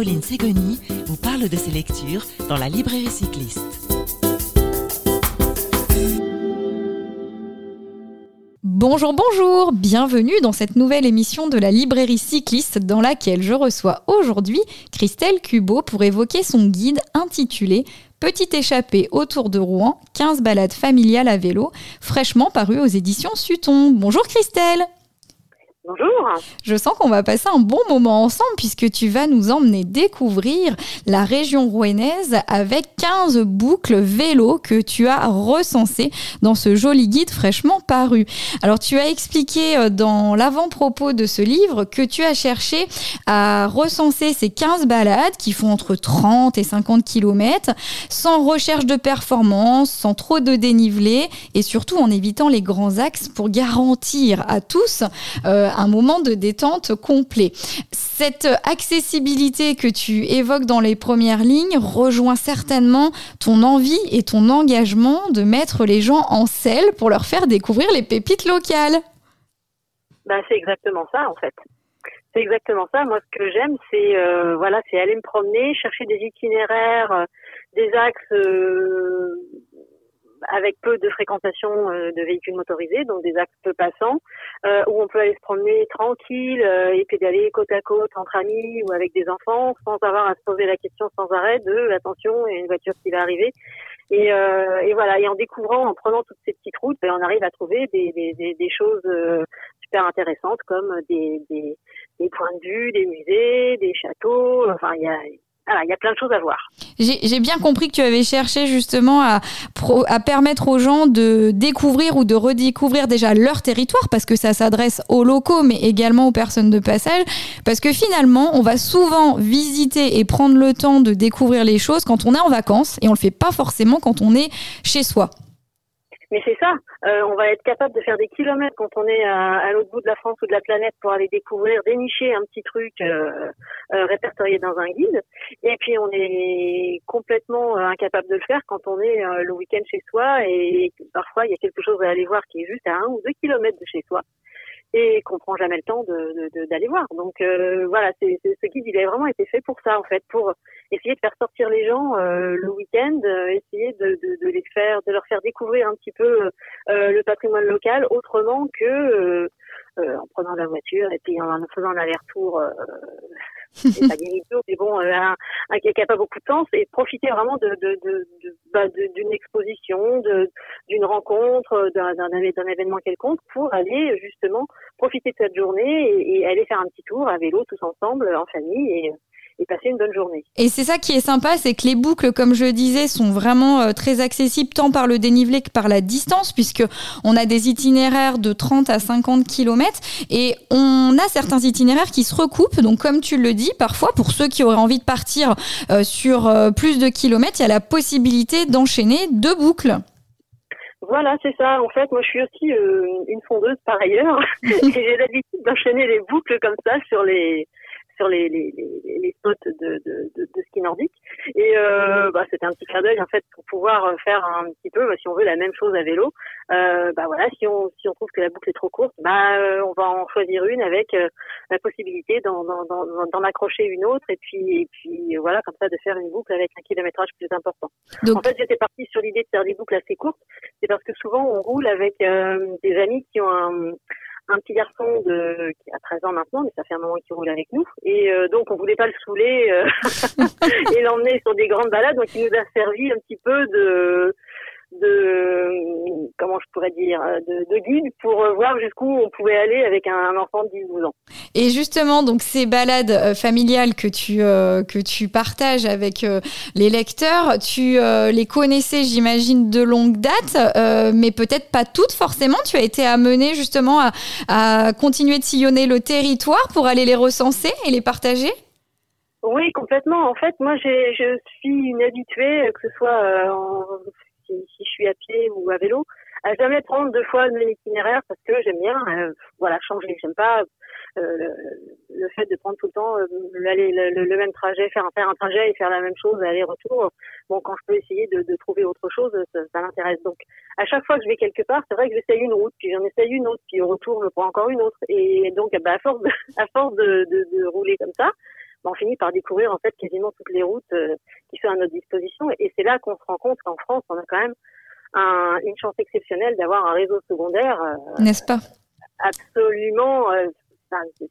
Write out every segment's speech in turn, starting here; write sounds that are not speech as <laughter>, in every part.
Caroline Ségoni vous parle de ses lectures dans la librairie cycliste. Bonjour, bonjour, bienvenue dans cette nouvelle émission de la librairie cycliste dans laquelle je reçois aujourd'hui Christelle Cubot pour évoquer son guide intitulé Petite échappée autour de Rouen, 15 balades familiales à vélo, fraîchement paru aux éditions Sutton. Bonjour Christelle Bonjour. Je sens qu'on va passer un bon moment ensemble puisque tu vas nous emmener découvrir la région rouennaise avec 15 boucles vélo que tu as recensées dans ce joli guide fraîchement paru. Alors tu as expliqué euh, dans l'avant-propos de ce livre que tu as cherché à recenser ces 15 balades qui font entre 30 et 50 km sans recherche de performance, sans trop de dénivelé et surtout en évitant les grands axes pour garantir à tous euh, un moment de détente complet. Cette accessibilité que tu évoques dans les premières lignes rejoint certainement ton envie et ton engagement de mettre les gens en selle pour leur faire découvrir les pépites locales. Ben, c'est exactement ça en fait. C'est exactement ça. Moi, ce que j'aime, c'est euh, voilà, c'est aller me promener, chercher des itinéraires, euh, des axes euh, avec peu de fréquentation euh, de véhicules motorisés, donc des axes peu passants, euh, où on peut aller se promener tranquille euh, et pédaler côte à côte entre amis ou avec des enfants, sans avoir à se poser la question sans arrêt de attention, il y a une voiture qui va arriver. Et, et voilà, et en découvrant, en prenant toutes ces petites routes, ben, on arrive à trouver des, des, des, choses super intéressantes comme des, des, points de vue, des musées, des châteaux. Enfin, il y a il y a plein de choses à voir. J'ai bien compris que tu avais cherché justement à, à, permettre aux gens de découvrir ou de redécouvrir déjà leur territoire, parce que ça s'adresse aux locaux, mais également aux personnes de passage, parce que finalement, on va souvent visiter et prendre le temps de découvrir les choses quand on est en vacances, et on le fait pas forcément quand on est chez soi. Mais c'est ça, euh, on va être capable de faire des kilomètres quand on est à, l'autre bout de la France ou de la planète pour aller découvrir, dénicher un petit truc euh, euh, répertorié dans un guide. Et puis on est complètement incapable de le faire quand on est le week-end chez soi et parfois il y a quelque chose à aller voir qui est juste à un ou deux kilomètres de chez soi et qu'on prend jamais le temps de, d'aller voir. Donc euh, voilà, c'est, ce guide, il a vraiment été fait pour ça en fait, pour essayer de faire sortir les gens euh, le week-end, euh, essayer de, de, les faire, de leur faire découvrir un petit peu le patrimoine local autrement que en prenant la voiture et puis en faisant un aller-retour c'est pas <laughs> des mais bon, euh, un, un, qui n'a pas beaucoup de temps, c'est profiter vraiment de, de, de, de bah, d'une exposition, de, d'une rencontre, d'un événement quelconque pour aller justement profiter de cette journée et, et, aller faire un petit tour à vélo tous ensemble en famille et et passer une bonne journée. Et c'est ça qui est sympa, c'est que les boucles, comme je disais, sont vraiment euh, très accessibles tant par le dénivelé que par la distance, puisque on a des itinéraires de 30 à 50 km et on a certains itinéraires qui se recoupent. Donc, comme tu le dis, parfois, pour ceux qui auraient envie de partir euh, sur euh, plus de kilomètres, il y a la possibilité d'enchaîner deux boucles. Voilà, c'est ça. En fait, moi, je suis aussi une fondeuse par ailleurs. <laughs> et j'ai l'habitude d'enchaîner les boucles comme ça sur les sur les, les, les, les spots de, de, de, de, ski nordique. Et euh, bah, c'était un petit clin d'œil en fait pour pouvoir faire un petit peu, bah, si on veut, la même chose à vélo. Euh, bah voilà, si on si on trouve que la boucle est trop courte, bah euh, on va en choisir une avec euh, la possibilité d'en d'en accrocher une autre et puis et puis voilà comme ça de faire une boucle avec un kilométrage plus important. Donc... En fait, j'étais partie sur l'idée de faire des boucles assez courtes. C'est parce que souvent on roule avec euh, des amis qui ont un un petit garçon de, qui a 13 ans maintenant, mais ça fait un moment qu'il roule avec nous. Et euh, donc, on voulait pas le saouler euh, <laughs> et l'emmener sur des grandes balades. Donc, il nous a servi un petit peu de, de comment je pourrais dire de, guide pour voir jusqu'où on pouvait aller avec un, enfant de 10-12 ans. Et justement, donc ces balades euh, familiales que tu euh, que tu partages avec euh, les lecteurs, tu les connaissais, j'imagine, de longue date, mais peut-être pas toutes forcément. Tu as été amené justement à, à continuer de sillonner le territoire pour aller les recenser et les partager? Oui, complètement. En fait, moi, je suis une habituée, que ce soit en si, je suis à pied ou à vélo, à jamais prendre deux fois le même itinéraire parce que j'aime bien euh, voilà changer. J'aime pas euh, le, fait de prendre tout le temps euh, le, le, même trajet faire un, faire un trajet et faire la même chose aller-retour. Bon quand je peux essayer de, de trouver autre chose ça, ça m'intéresse. Donc à chaque fois que je vais quelque part c'est vrai que j'essaye une route puis j'en essaye une autre puis au retour je prends encore une autre. Et donc bah, à force de, <laughs> à force de, de, de rouler comme ça on finit par découvrir en fait quasiment toutes les routes qui sont à notre disposition. Et c'est là qu'on se rend compte qu'en France, on a quand même un, une chance exceptionnelle d'avoir un réseau secondaire. N'est-ce pas? Absolument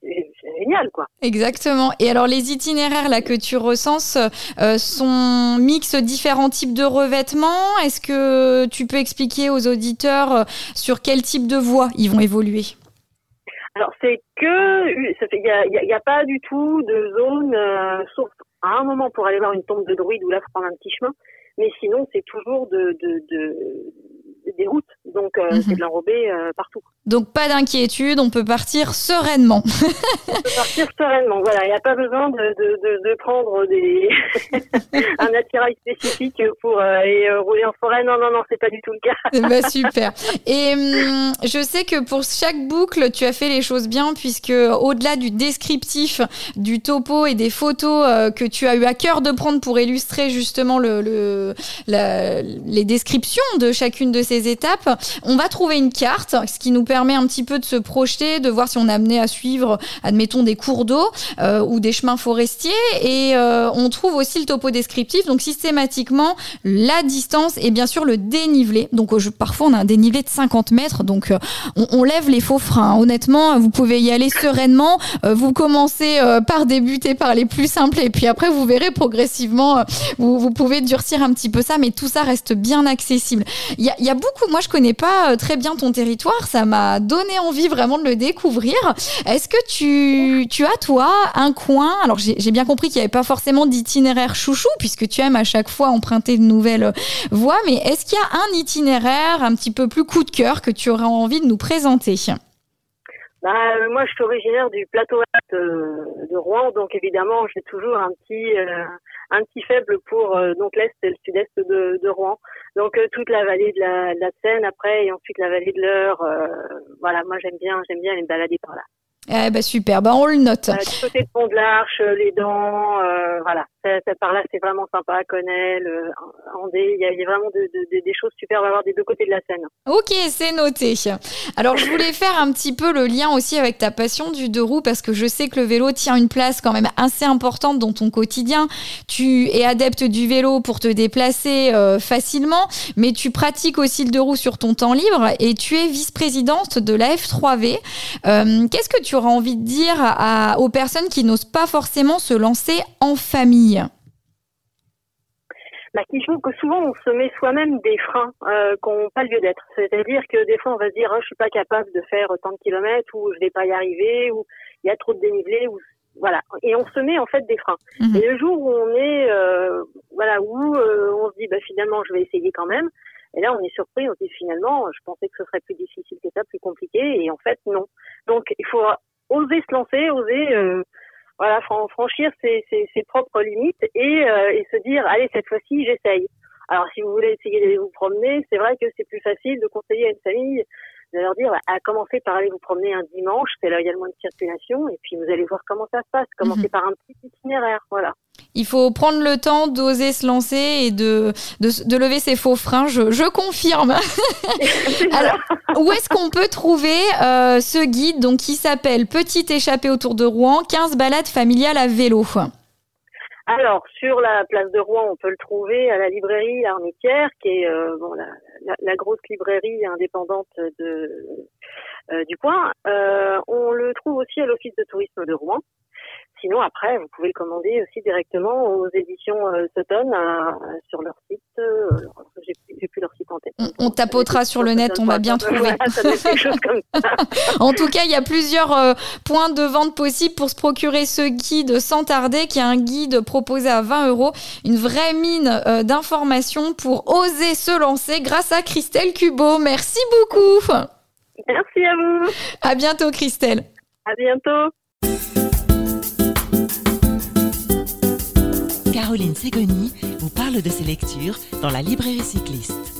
c'est génial, quoi. Exactement. Et alors, les itinéraires là que tu recenses euh, sont mixent différents types de revêtements? Est-ce que tu peux expliquer aux auditeurs euh, sur quel type de voie ils vont évoluer? C'est que il n'y a, pas du tout de zone, euh, sauf à un moment pour aller voir une tombe de druide ou là, prendre un petit chemin. Mais sinon, c'est toujours de, de, de des routes, donc euh, c'est mhm. de l'enrobé euh, partout. Donc pas d'inquiétude, on peut partir sereinement. on peut partir sereinement, voilà, il n'y a pas besoin de, de, de, prendre des <laughs> un attirail spécifique pour euh, aller rouler en forêt. Non, non, non, c'est pas du tout le cas. <laughs> bah, super. Et hum, je sais que pour chaque boucle, tu as fait les choses bien, puisque au-delà du descriptif, du topo et des photos que tu as eu à cœur de prendre pour illustrer justement le, le les descriptions de chacune de ces étapes, on va trouver une carte, ce qui nous permet un petit peu de se projeter, de voir si on est amené à suivre, admettons, des cours d'eau euh, ou des chemins forestiers. Et euh, on trouve aussi le topo descriptif, donc systématiquement la distance et bien sûr le dénivelé. Donc parfois on a un dénivelé de 50 mètres, donc euh, on, lève les faux freins. Honnêtement, vous pouvez y aller sereinement. vous commencez par débuter par les plus simples et puis après vous verrez progressivement, vous, pouvez durcir un petit peu ça, mais tout ça reste bien accessible. Il y y a moi je connais pas euh, très bien ton territoire, ça m'a donné envie vraiment de le découvrir. Est-ce que tu, tu as toi un coin? Alors j'ai bien compris qu'il n'y avait pas forcément d'itinéraire chouchou puisque tu aimes à chaque fois emprunter de nouvelles voies, mais est-ce qu'il y a un itinéraire un petit peu plus coup de cœur que tu aurais envie de nous présenter? Bah, euh, moi, je suis originaire du plateau de, de Rouen, donc évidemment, j'ai toujours un petit euh, un petit faible pour donc l'est et le sud-est de, de Rouen. Donc euh, toute la vallée de la, de la, Seine après et ensuite la vallée de l'Eure. Euh, voilà, moi j'aime bien, j'aime bien aller me balader par là. Eh ben super, ben on le note. Euh, du côté de Pont de l'Arche, les Dents, euh, voilà, ça, par là c'est vraiment sympa. Connell, euh, Andé, il y, a vraiment de, de, des choses super à voir des deux côtés de la Seine. Ok, c'est noté. Alors je voulais faire un petit peu le lien aussi avec ta passion du deux roues parce que je sais que le vélo tient une place quand même assez importante dans ton quotidien. Tu es adepte du vélo pour te déplacer facilement, mais tu pratiques aussi le deux roues sur ton temps libre et tu es vice-présidente de la F3V. Qu'est-ce que tu auras envie de dire à, aux personnes qui n'osent pas forcément se lancer en famille? Bah, qui font que souvent on se met soi-même des freins euh, qui n'ont pas lieu d'être. C'est-à-dire que des fois on va se dire oh, je suis pas capable de faire tant de kilomètres ou je vais pas y arriver ou il y a trop de dénivelé ou voilà et on se met en fait des freins. Mhm. Et le jour où on est euh, voilà où euh, on se dit bah finalement je vais essayer quand même. Et là on est surpris, on se dit finalement je pensais que ce serait plus difficile que ça, plus compliqué et en fait non. Donc il faut oser se lancer, oser euh, voilà franchir ses, ses, ses, propres limites et, euh, et se dire allez cette fois-ci j'essaye. Alors si vous voulez essayer d'aller vous promener, c'est vrai que c'est plus facile de conseiller à une famille de leur dire à commencer par aller vous promener un dimanche, c'est là où il y a le moins de circulation, et puis vous allez voir comment ça se passe. Commencez mhm. par un petit itinéraire, voilà. Il faut prendre le temps d'oser se lancer et de, de, lever ses faux freins, je, je confirme. <laughs> Alors, où est-ce qu'on peut trouver euh, ce guide donc, qui s'appelle Petite échappée autour de Rouen, 15 balades familiales à vélo? Alors, sur la place de Rouen, on peut le trouver à la librairie Armitière, qui est euh, bon, la, la, grosse librairie indépendante de, euh, du coin. Euh, on le trouve aussi à l'Office de tourisme de Rouen. Sinon, après, vous pouvez le commander aussi directement aux éditions euh, Sutton euh, sur leur site. Euh, J'ai plus leur site en tête. On, tapotera sur le net, on va bien trouver. <laughs> en tout cas, il y a plusieurs euh, points de vente possibles pour se procurer ce guide sans tarder, qui est un guide proposé à 20 euros. Une vraie mine d'informations pour oser se lancer grâce à Christelle Cubo. Merci beaucoup. Merci à vous. À bientôt, Christelle. À bientôt. Caroline Ségoni vous parle de ses lectures dans la librairie cycliste.